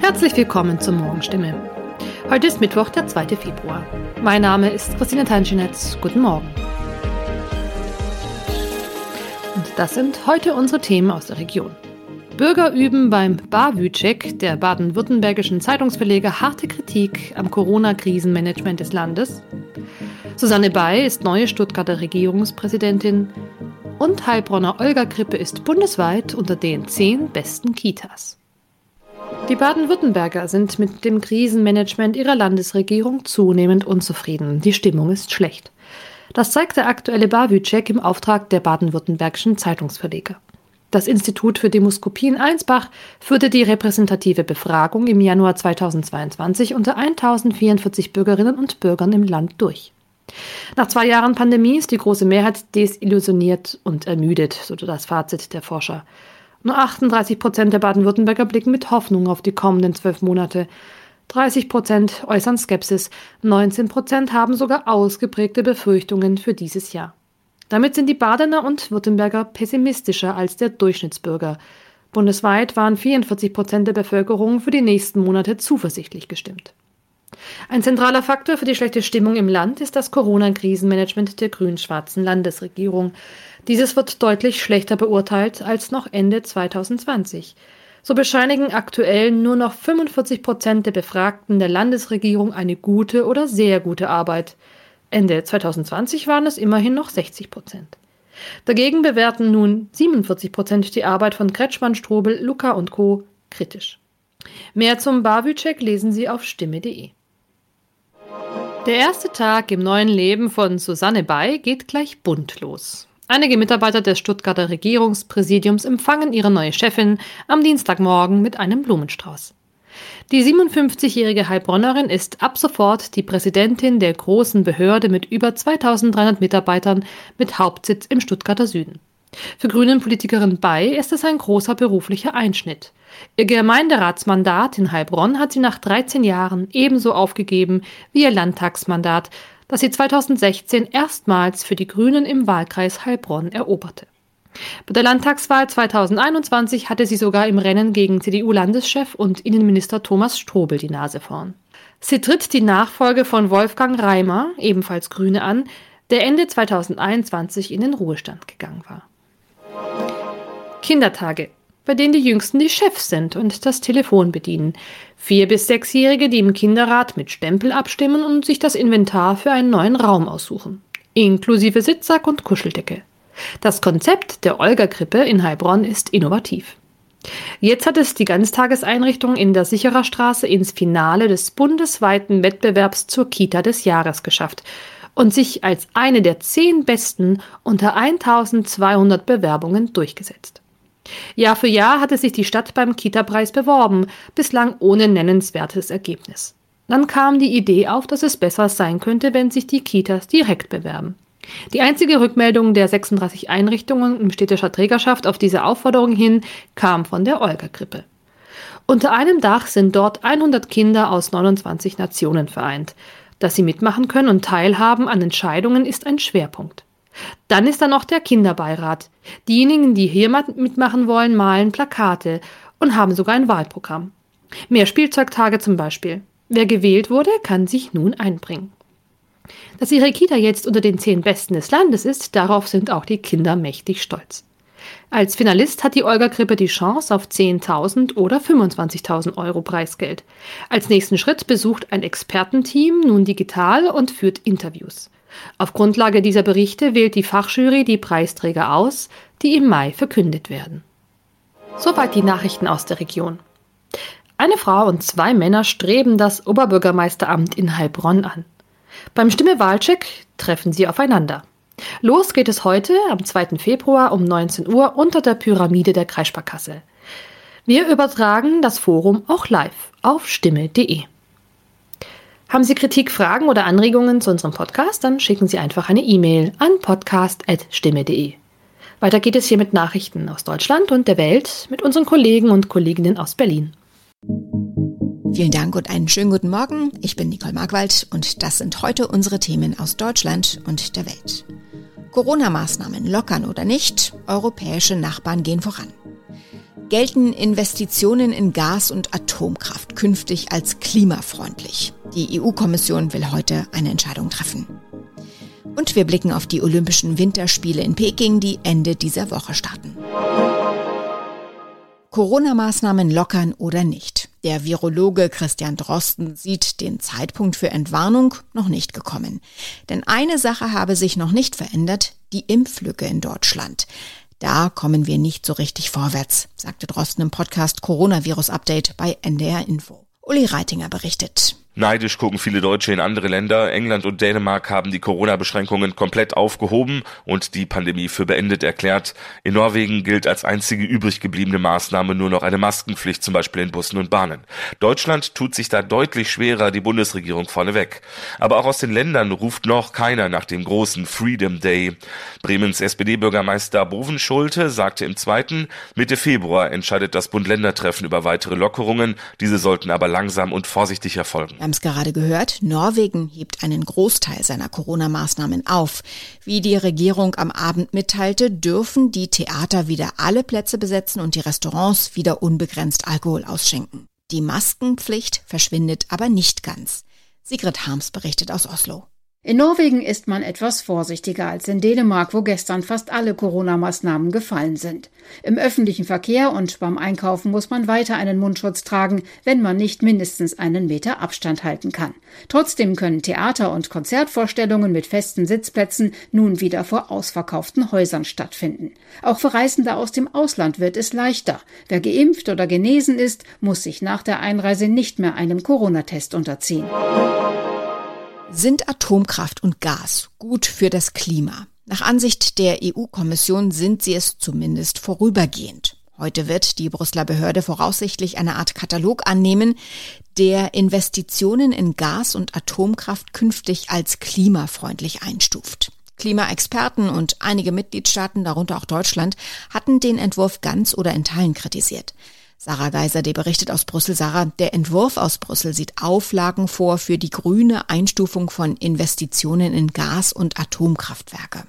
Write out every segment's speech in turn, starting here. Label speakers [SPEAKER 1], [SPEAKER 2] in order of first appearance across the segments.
[SPEAKER 1] Herzlich willkommen zur Morgenstimme. Heute ist Mittwoch, der 2. Februar. Mein Name ist Christine Tanschinetz. Guten Morgen. Und das sind heute unsere Themen aus der Region. Bürger üben beim BAWÜ-Check der baden-württembergischen Zeitungsverleger harte Kritik am Corona-Krisenmanagement des Landes. Susanne Bay ist neue Stuttgarter Regierungspräsidentin und Heilbronner Olga-Krippe ist bundesweit unter den zehn besten Kitas. Die Baden-Württemberger sind mit dem Krisenmanagement ihrer Landesregierung zunehmend unzufrieden. Die Stimmung ist schlecht. Das zeigt der aktuelle BAWÜ-Check im Auftrag der baden-württembergischen Zeitungsverleger. Das Institut für Demoskopie in Einsbach führte die repräsentative Befragung im Januar 2022 unter 1044 Bürgerinnen und Bürgern im Land durch. Nach zwei Jahren Pandemie ist die große Mehrheit desillusioniert und ermüdet, so das Fazit der Forscher. Nur 38 Prozent der Baden-Württemberger blicken mit Hoffnung auf die kommenden zwölf Monate. 30 Prozent äußern Skepsis, 19 Prozent haben sogar ausgeprägte Befürchtungen für dieses Jahr. Damit sind die Badener und Württemberger pessimistischer als der Durchschnittsbürger. Bundesweit waren 44 Prozent der Bevölkerung für die nächsten Monate zuversichtlich gestimmt. Ein zentraler Faktor für die schlechte Stimmung im Land ist das Corona-Krisenmanagement der grün-schwarzen Landesregierung. Dieses wird deutlich schlechter beurteilt als noch Ende 2020. So bescheinigen aktuell nur noch 45 Prozent der Befragten der Landesregierung eine gute oder sehr gute Arbeit. Ende 2020 waren es immerhin noch 60 Prozent. Dagegen bewerten nun 47 Prozent die Arbeit von Kretschmann, Strobel, Luca und Co. kritisch. Mehr zum Bavücek lesen Sie auf stimme.de. Der erste Tag im neuen Leben von Susanne Bay geht gleich bunt los. Einige Mitarbeiter des Stuttgarter Regierungspräsidiums empfangen ihre neue Chefin am Dienstagmorgen mit einem Blumenstrauß. Die 57-jährige Heilbronnerin ist ab sofort die Präsidentin der großen Behörde mit über 2300 Mitarbeitern mit Hauptsitz im Stuttgarter Süden. Für Grünen-Politikerin Bay ist es ein großer beruflicher Einschnitt. Ihr Gemeinderatsmandat in Heilbronn hat sie nach 13 Jahren ebenso aufgegeben wie ihr Landtagsmandat, das sie 2016 erstmals für die Grünen im Wahlkreis Heilbronn eroberte. Bei der Landtagswahl 2021 hatte sie sogar im Rennen gegen CDU-Landeschef und Innenminister Thomas Strobel die Nase vorn. Sie tritt die Nachfolge von Wolfgang Reimer, ebenfalls Grüne, an, der Ende 2021 in den Ruhestand gegangen war. Kindertage, bei denen die Jüngsten die Chefs sind und das Telefon bedienen. Vier- bis sechsjährige, die im Kinderrat mit Stempel abstimmen und sich das Inventar für einen neuen Raum aussuchen. Inklusive Sitzsack und Kuscheldecke. Das Konzept der Olga-Krippe in Heilbronn ist innovativ. Jetzt hat es die Ganztageseinrichtung in der Sicherer Straße ins Finale des bundesweiten Wettbewerbs zur Kita des Jahres geschafft und sich als eine der zehn besten unter 1200 Bewerbungen durchgesetzt. Jahr für Jahr hatte sich die Stadt beim Kita-Preis beworben, bislang ohne nennenswertes Ergebnis. Dann kam die Idee auf, dass es besser sein könnte, wenn sich die Kitas direkt bewerben. Die einzige Rückmeldung der 36 Einrichtungen im städtischer Trägerschaft auf diese Aufforderung hin kam von der Olga-Krippe. Unter einem Dach sind dort 100 Kinder aus 29 Nationen vereint. Dass sie mitmachen können und teilhaben an Entscheidungen ist ein Schwerpunkt. Dann ist da noch der Kinderbeirat. Diejenigen, die hier mitmachen wollen, malen Plakate und haben sogar ein Wahlprogramm. Mehr Spielzeugtage zum Beispiel. Wer gewählt wurde, kann sich nun einbringen. Dass ihre Kita jetzt unter den zehn Besten des Landes ist, darauf sind auch die Kinder mächtig stolz. Als Finalist hat die Olga Krippe die Chance auf 10.000 oder 25.000 Euro Preisgeld. Als nächsten Schritt besucht ein Expertenteam nun digital und führt Interviews. Auf Grundlage dieser Berichte wählt die Fachjury die Preisträger aus, die im Mai verkündet werden. Soweit die Nachrichten aus der Region. Eine Frau und zwei Männer streben das Oberbürgermeisteramt in Heilbronn an. Beim Stimmewahlcheck treffen sie aufeinander. Los geht es heute am 2. Februar um 19 Uhr unter der Pyramide der Kreissparkasse. Wir übertragen das Forum auch live auf stimme.de. Haben Sie Kritik, Fragen oder Anregungen zu unserem Podcast? Dann schicken Sie einfach eine E-Mail an podcast.stimme.de. Weiter geht es hier mit Nachrichten aus Deutschland und der Welt mit unseren Kollegen und Kolleginnen aus Berlin.
[SPEAKER 2] Vielen Dank und einen schönen guten Morgen. Ich bin Nicole Markwald und das sind heute unsere Themen aus Deutschland und der Welt. Corona-Maßnahmen lockern oder nicht, europäische Nachbarn gehen voran. Gelten Investitionen in Gas- und Atomkraft künftig als klimafreundlich? Die EU-Kommission will heute eine Entscheidung treffen. Und wir blicken auf die Olympischen Winterspiele in Peking, die Ende dieser Woche starten. Corona-Maßnahmen lockern oder nicht? Der Virologe Christian Drosten sieht den Zeitpunkt für Entwarnung noch nicht gekommen. Denn eine Sache habe sich noch nicht verändert, die Impflücke in Deutschland. Da kommen wir nicht so richtig vorwärts, sagte Drosten im Podcast Coronavirus Update bei NDR Info. Uli Reitinger berichtet.
[SPEAKER 3] Neidisch gucken viele Deutsche in andere Länder. England und Dänemark haben die Corona-Beschränkungen komplett aufgehoben und die Pandemie für beendet erklärt. In Norwegen gilt als einzige übrig gebliebene Maßnahme nur noch eine Maskenpflicht, zum Beispiel in Bussen und Bahnen. Deutschland tut sich da deutlich schwerer, die Bundesregierung vorneweg. Aber auch aus den Ländern ruft noch keiner nach dem großen Freedom Day. Bremens SPD-Bürgermeister Bovenschulte sagte im zweiten, Mitte Februar entscheidet das Bund-Länder-Treffen über weitere Lockerungen. Diese sollten aber langsam und vorsichtig erfolgen.
[SPEAKER 2] Wir haben es gerade gehört, Norwegen hebt einen Großteil seiner Corona-Maßnahmen auf. Wie die Regierung am Abend mitteilte, dürfen die Theater wieder alle Plätze besetzen und die Restaurants wieder unbegrenzt Alkohol ausschenken. Die Maskenpflicht verschwindet aber nicht ganz. Sigrid Harms berichtet aus Oslo.
[SPEAKER 4] In Norwegen ist man etwas vorsichtiger als in Dänemark, wo gestern fast alle Corona-Maßnahmen gefallen sind. Im öffentlichen Verkehr und beim Einkaufen muss man weiter einen Mundschutz tragen, wenn man nicht mindestens einen Meter Abstand halten kann. Trotzdem können Theater- und Konzertvorstellungen mit festen Sitzplätzen nun wieder vor ausverkauften Häusern stattfinden. Auch für Reisende aus dem Ausland wird es leichter. Wer geimpft oder genesen ist, muss sich nach der Einreise nicht mehr einem Corona-Test unterziehen.
[SPEAKER 2] Sind Atomkraft und Gas gut für das Klima? Nach Ansicht der EU-Kommission sind sie es zumindest vorübergehend. Heute wird die Brüsseler Behörde voraussichtlich eine Art Katalog annehmen, der Investitionen in Gas und Atomkraft künftig als klimafreundlich einstuft. Klimaexperten und einige Mitgliedstaaten, darunter auch Deutschland, hatten den Entwurf ganz oder in Teilen kritisiert. Sarah Geiser, die berichtet aus Brüssel. Sarah, der Entwurf aus Brüssel sieht Auflagen vor für die grüne Einstufung von Investitionen in Gas- und Atomkraftwerke.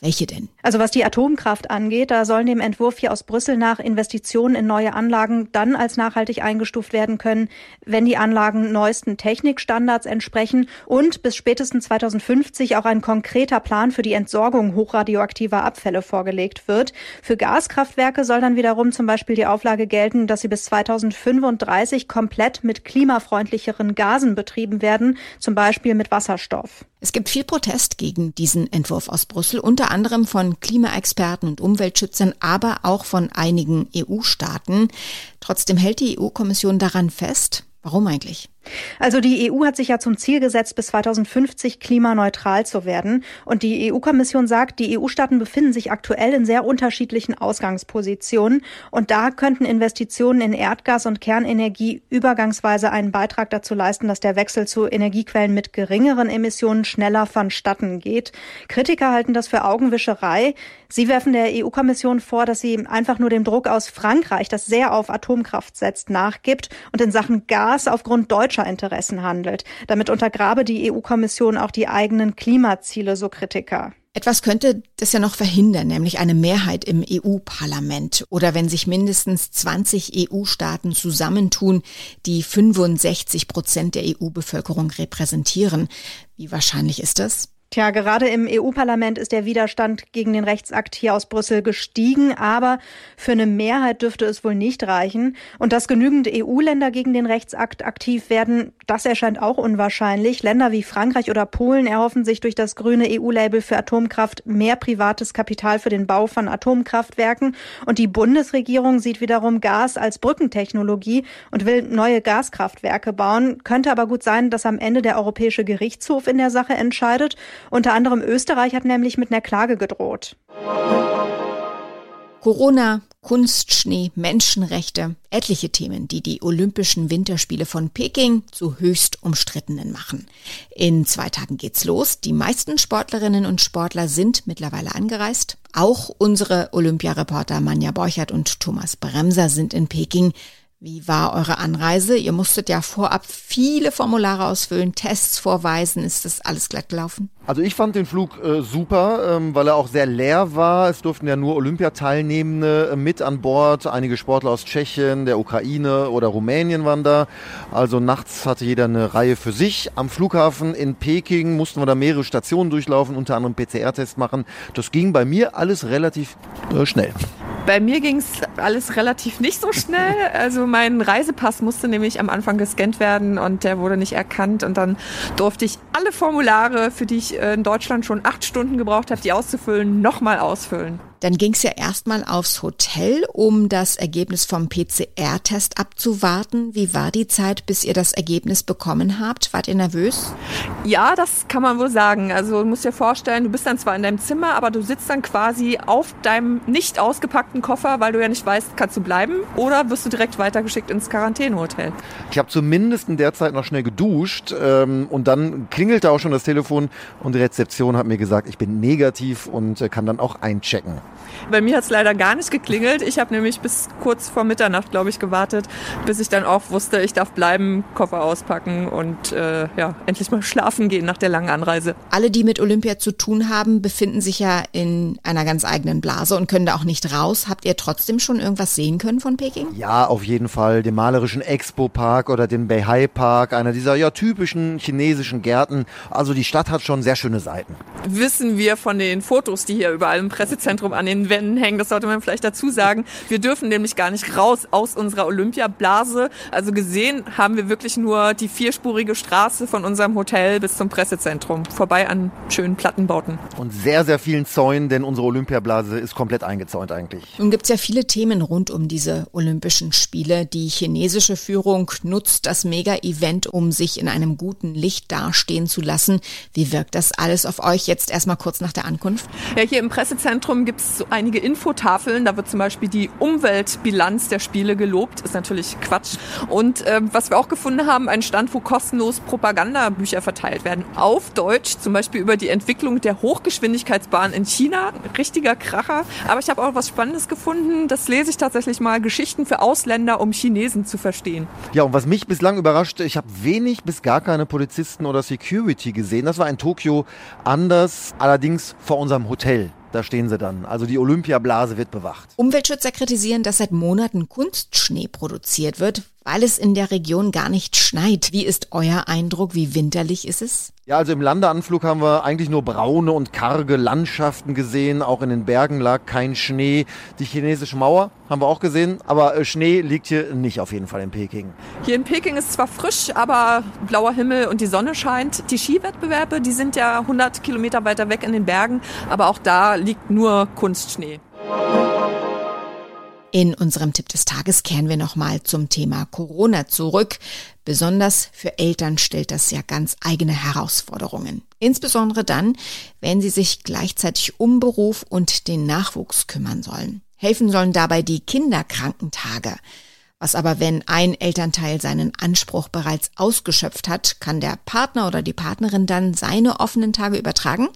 [SPEAKER 2] Welche denn?
[SPEAKER 5] Also was die Atomkraft angeht, da sollen dem Entwurf hier aus Brüssel nach Investitionen in neue Anlagen dann als nachhaltig eingestuft werden können, wenn die Anlagen neuesten Technikstandards entsprechen und bis spätestens 2050 auch ein konkreter Plan für die Entsorgung hochradioaktiver Abfälle vorgelegt wird. Für Gaskraftwerke soll dann wiederum zum Beispiel die Auflage gelten, dass sie bis 2035 komplett mit klimafreundlicheren Gasen betrieben werden, zum Beispiel mit Wasserstoff.
[SPEAKER 2] Es gibt viel Protest gegen diesen Entwurf aus Brüssel, unter anderem von Klimaexperten und Umweltschützern, aber auch von einigen EU-Staaten. Trotzdem hält die EU-Kommission daran fest. Warum eigentlich?
[SPEAKER 5] Also die EU hat sich ja zum Ziel gesetzt, bis 2050 klimaneutral zu werden. Und die EU-Kommission sagt, die EU-Staaten befinden sich aktuell in sehr unterschiedlichen Ausgangspositionen. Und da könnten Investitionen in Erdgas und Kernenergie übergangsweise einen Beitrag dazu leisten, dass der Wechsel zu Energiequellen mit geringeren Emissionen schneller vonstatten geht. Kritiker halten das für Augenwischerei. Sie werfen der EU-Kommission vor, dass sie einfach nur dem Druck aus Frankreich, das sehr auf Atomkraft setzt, nachgibt und in Sachen Gas aufgrund deutscher deutscher Interessen handelt. Damit untergrabe die EU-Kommission auch die eigenen Klimaziele, so Kritiker.
[SPEAKER 2] Etwas könnte das ja noch verhindern, nämlich eine Mehrheit im EU-Parlament oder wenn sich mindestens 20 EU-Staaten zusammentun, die 65 Prozent der EU-Bevölkerung repräsentieren. Wie wahrscheinlich ist das?
[SPEAKER 5] Tja, gerade im EU-Parlament ist der Widerstand gegen den Rechtsakt hier aus Brüssel gestiegen, aber für eine Mehrheit dürfte es wohl nicht reichen. Und dass genügend EU-Länder gegen den Rechtsakt aktiv werden, das erscheint auch unwahrscheinlich. Länder wie Frankreich oder Polen erhoffen sich durch das grüne EU-Label für Atomkraft mehr privates Kapital für den Bau von Atomkraftwerken. Und die Bundesregierung sieht wiederum Gas als Brückentechnologie und will neue Gaskraftwerke bauen. Könnte aber gut sein, dass am Ende der Europäische Gerichtshof in der Sache entscheidet. Unter anderem Österreich hat nämlich mit einer Klage gedroht.
[SPEAKER 2] Corona, Kunstschnee, Menschenrechte, etliche Themen, die die Olympischen Winterspiele von Peking zu höchst umstrittenen machen. In zwei Tagen geht's los. Die meisten Sportlerinnen und Sportler sind mittlerweile angereist. Auch unsere Olympiareporter Manja Borchert und Thomas Bremser sind in Peking. Wie war eure Anreise? Ihr musstet ja vorab viele Formulare ausfüllen, Tests vorweisen. Ist das alles glatt gelaufen?
[SPEAKER 6] Also ich fand den Flug äh, super, ähm, weil er auch sehr leer war. Es durften ja nur Olympiateilnehmende äh, mit an Bord. Einige Sportler aus Tschechien, der Ukraine oder Rumänien waren da. Also nachts hatte jeder eine Reihe für sich. Am Flughafen in Peking mussten wir da mehrere Stationen durchlaufen, unter anderem PCR-Test machen. Das ging bei mir alles relativ äh, schnell.
[SPEAKER 7] Bei mir ging es alles relativ nicht so schnell. Also mein Reisepass musste nämlich am Anfang gescannt werden und der wurde nicht erkannt. Und dann durfte ich alle Formulare, für die ich in Deutschland schon acht Stunden gebraucht habe, die auszufüllen, nochmal ausfüllen.
[SPEAKER 2] Dann ging es ja erstmal aufs Hotel, um das Ergebnis vom PCR-Test abzuwarten. Wie war die Zeit, bis ihr das Ergebnis bekommen habt? Wart ihr nervös?
[SPEAKER 7] Ja, das kann man wohl sagen. Also du musst dir vorstellen, du bist dann zwar in deinem Zimmer, aber du sitzt dann quasi auf deinem nicht ausgepackten Koffer, weil du ja nicht weißt, kannst du bleiben oder wirst du direkt weitergeschickt ins Quarantänehotel.
[SPEAKER 6] Ich habe zumindest in der Zeit noch schnell geduscht ähm, und dann klingelte auch schon das Telefon und die Rezeption hat mir gesagt, ich bin negativ und äh, kann dann auch einchecken.
[SPEAKER 7] Bei mir hat es leider gar nicht geklingelt. Ich habe nämlich bis kurz vor Mitternacht, glaube ich, gewartet, bis ich dann auch wusste, ich darf bleiben, Koffer auspacken und äh, ja, endlich mal schlafen gehen nach der langen Anreise.
[SPEAKER 2] Alle, die mit Olympia zu tun haben, befinden sich ja in einer ganz eigenen Blase und können da auch nicht raus. Habt ihr trotzdem schon irgendwas sehen können von Peking?
[SPEAKER 6] Ja, auf jeden Fall. Den malerischen Expo-Park oder den Beihai-Park, einer dieser ja typischen chinesischen Gärten. Also die Stadt hat schon sehr schöne Seiten.
[SPEAKER 7] Wissen wir von den Fotos, die hier überall im Pressezentrum an den Wänden hängen. Das sollte man vielleicht dazu sagen. Wir dürfen nämlich gar nicht raus aus unserer Olympiablase. Also gesehen haben wir wirklich nur die vierspurige Straße von unserem Hotel bis zum Pressezentrum. Vorbei an schönen Plattenbauten.
[SPEAKER 6] Und sehr, sehr vielen Zäunen, denn unsere Olympiablase ist komplett eingezäunt eigentlich.
[SPEAKER 2] Nun gibt es ja viele Themen rund um diese Olympischen Spiele. Die chinesische Führung nutzt das Mega-Event, um sich in einem guten Licht dastehen zu lassen. Wie wirkt das alles auf euch jetzt erstmal kurz nach der Ankunft?
[SPEAKER 7] Ja, hier im Pressezentrum gibt es so einige Infotafeln. Da wird zum Beispiel die Umweltbilanz der Spiele gelobt. Ist natürlich Quatsch. Und äh, was wir auch gefunden haben, ein Stand, wo kostenlos Propagandabücher verteilt werden. Auf Deutsch, zum Beispiel über die Entwicklung der Hochgeschwindigkeitsbahn in China. Richtiger Kracher. Aber ich habe auch was Spannendes gefunden. Das lese ich tatsächlich mal. Geschichten für Ausländer, um Chinesen zu verstehen.
[SPEAKER 6] Ja, und was mich bislang überraschte, ich habe wenig bis gar keine Polizisten oder Security gesehen. Das war in Tokio anders, allerdings vor unserem Hotel. Da stehen sie dann. Also die Olympiablase wird bewacht.
[SPEAKER 2] Umweltschützer kritisieren, dass seit Monaten Kunstschnee produziert wird, weil es in der Region gar nicht schneit. Wie ist euer Eindruck? Wie winterlich ist es?
[SPEAKER 6] Ja, also im Landeanflug haben wir eigentlich nur braune und karge Landschaften gesehen. Auch in den Bergen lag kein Schnee. Die chinesische Mauer haben wir auch gesehen, aber äh, Schnee liegt hier nicht auf jeden Fall in Peking.
[SPEAKER 7] Hier in Peking ist zwar frisch, aber blauer Himmel und die Sonne scheint. Die Skiwettbewerbe, die sind ja 100 Kilometer weiter weg in den Bergen, aber auch da liegt nur Kunstschnee.
[SPEAKER 2] In unserem Tipp des Tages kehren wir nochmal zum Thema Corona zurück. Besonders für Eltern stellt das ja ganz eigene Herausforderungen. Insbesondere dann, wenn sie sich gleichzeitig um Beruf und den Nachwuchs kümmern sollen. Helfen sollen dabei die Kinderkrankentage. Was aber, wenn ein Elternteil seinen Anspruch bereits ausgeschöpft hat, kann der Partner oder die Partnerin dann seine offenen Tage übertragen?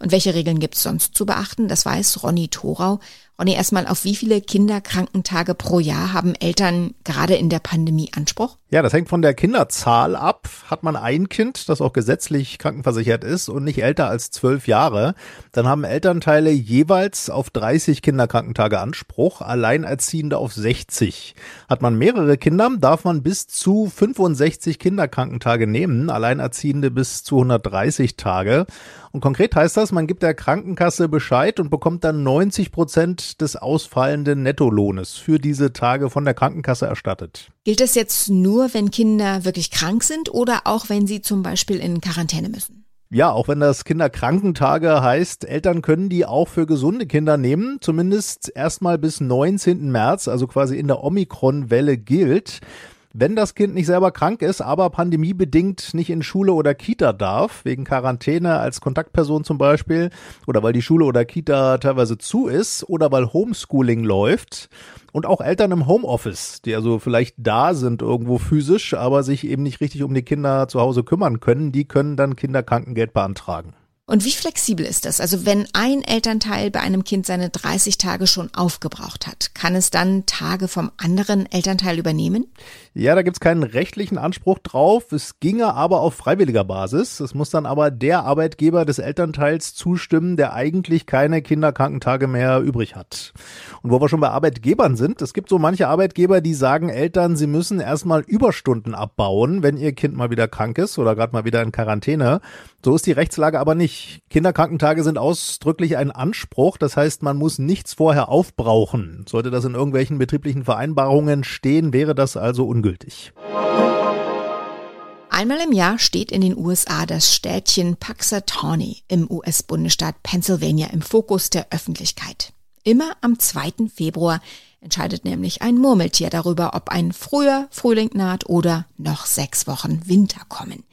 [SPEAKER 2] Und welche Regeln gibt es sonst zu beachten? Das weiß Ronny Thorau Ronny, erstmal, auf wie viele Kinderkrankentage pro Jahr haben Eltern gerade in der Pandemie Anspruch?
[SPEAKER 8] Ja, das hängt von der Kinderzahl ab. Hat man ein Kind, das auch gesetzlich krankenversichert ist und nicht älter als zwölf Jahre, dann haben Elternteile jeweils auf 30 Kinderkrankentage Anspruch, Alleinerziehende auf 60. Hat man mehrere Kinder, darf man bis zu 65 Kinderkrankentage nehmen, Alleinerziehende bis zu 130 Tage. Und konkret heißt das, man gibt der Krankenkasse Bescheid und bekommt dann 90 Prozent des ausfallenden Nettolohnes für diese Tage von der Krankenkasse erstattet.
[SPEAKER 2] Gilt das jetzt nur, wenn Kinder wirklich krank sind oder auch wenn sie zum Beispiel in Quarantäne müssen?
[SPEAKER 8] Ja, auch wenn das Kinderkrankentage heißt, Eltern können die auch für gesunde Kinder nehmen, zumindest erstmal bis 19. März, also quasi in der Omikron-Welle gilt. Wenn das Kind nicht selber krank ist, aber pandemiebedingt nicht in Schule oder Kita darf, wegen Quarantäne als Kontaktperson zum Beispiel, oder weil die Schule oder Kita teilweise zu ist, oder weil Homeschooling läuft, und auch Eltern im Homeoffice, die also vielleicht da sind irgendwo physisch, aber sich eben nicht richtig um die Kinder zu Hause kümmern können, die können dann Kinderkrankengeld beantragen.
[SPEAKER 2] Und wie flexibel ist das? Also wenn ein Elternteil bei einem Kind seine 30 Tage schon aufgebraucht hat, kann es dann Tage vom anderen Elternteil übernehmen?
[SPEAKER 8] Ja, da gibt's keinen rechtlichen Anspruch drauf. Es ginge aber auf freiwilliger Basis. Es muss dann aber der Arbeitgeber des Elternteils zustimmen, der eigentlich keine Kinderkrankentage mehr übrig hat. Und wo wir schon bei Arbeitgebern sind, es gibt so manche Arbeitgeber, die sagen Eltern, sie müssen erstmal Überstunden abbauen, wenn ihr Kind mal wieder krank ist oder gerade mal wieder in Quarantäne. So ist die Rechtslage aber nicht. Kinderkrankentage sind ausdrücklich ein Anspruch. Das heißt, man muss nichts vorher aufbrauchen. Sollte das in irgendwelchen betrieblichen Vereinbarungen stehen, wäre das also ungültig.
[SPEAKER 2] Einmal im Jahr steht in den USA das Städtchen Puxatawney im US-Bundesstaat Pennsylvania im Fokus der Öffentlichkeit. Immer am 2. Februar entscheidet nämlich ein Murmeltier darüber, ob ein früher Frühling naht oder noch sechs Wochen Winter kommen.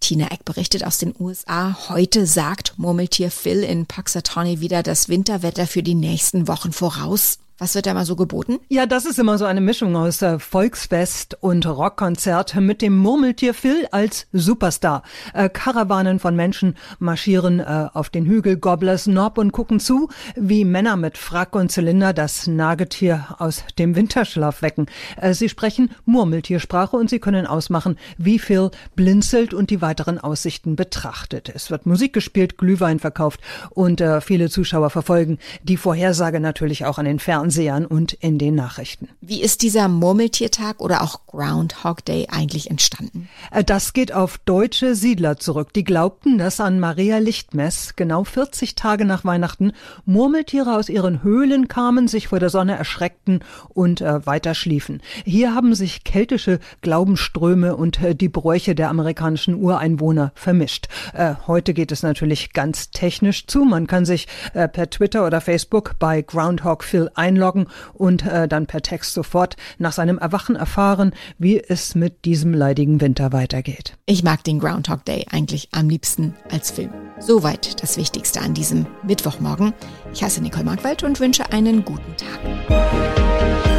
[SPEAKER 2] Tina Eck berichtet aus den USA. Heute sagt Murmeltier Phil in Puxatawney wieder das Winterwetter für die nächsten Wochen voraus. Was wird da mal so geboten?
[SPEAKER 9] Ja, das ist immer so eine Mischung aus äh, Volksfest und Rockkonzert mit dem Murmeltier Phil als Superstar. Äh, Karawanen von Menschen marschieren äh, auf den Hügel Gobblers Knob und gucken zu, wie Männer mit Frack und Zylinder das Nagetier aus dem Winterschlaf wecken. Äh, sie sprechen Murmeltiersprache und sie können ausmachen, wie Phil blinzelt und die weiteren Aussichten betrachtet. Es wird Musik gespielt, Glühwein verkauft und äh, viele Zuschauer verfolgen die Vorhersage natürlich auch an den Fernsehen. Fernsehern und in den Nachrichten.
[SPEAKER 2] Wie ist dieser Murmeltiertag oder auch Groundhog Day eigentlich entstanden?
[SPEAKER 9] Äh, das geht auf deutsche Siedler zurück. Die glaubten, dass an Maria Lichtmess, genau 40 Tage nach Weihnachten, Murmeltiere aus ihren Höhlen kamen, sich vor der Sonne erschreckten und äh, weiter schliefen. Hier haben sich keltische Glaubensströme und äh, die Bräuche der amerikanischen Ureinwohner vermischt. Äh, heute geht es natürlich ganz technisch zu. Man kann sich äh, per Twitter oder Facebook bei Groundhog Phil ein einloggen und äh, dann per Text sofort nach seinem Erwachen erfahren, wie es mit diesem leidigen Winter weitergeht.
[SPEAKER 2] Ich mag den Groundhog Day eigentlich am liebsten als Film. Soweit das Wichtigste an diesem Mittwochmorgen. Ich heiße Nicole Markwald und wünsche einen guten Tag.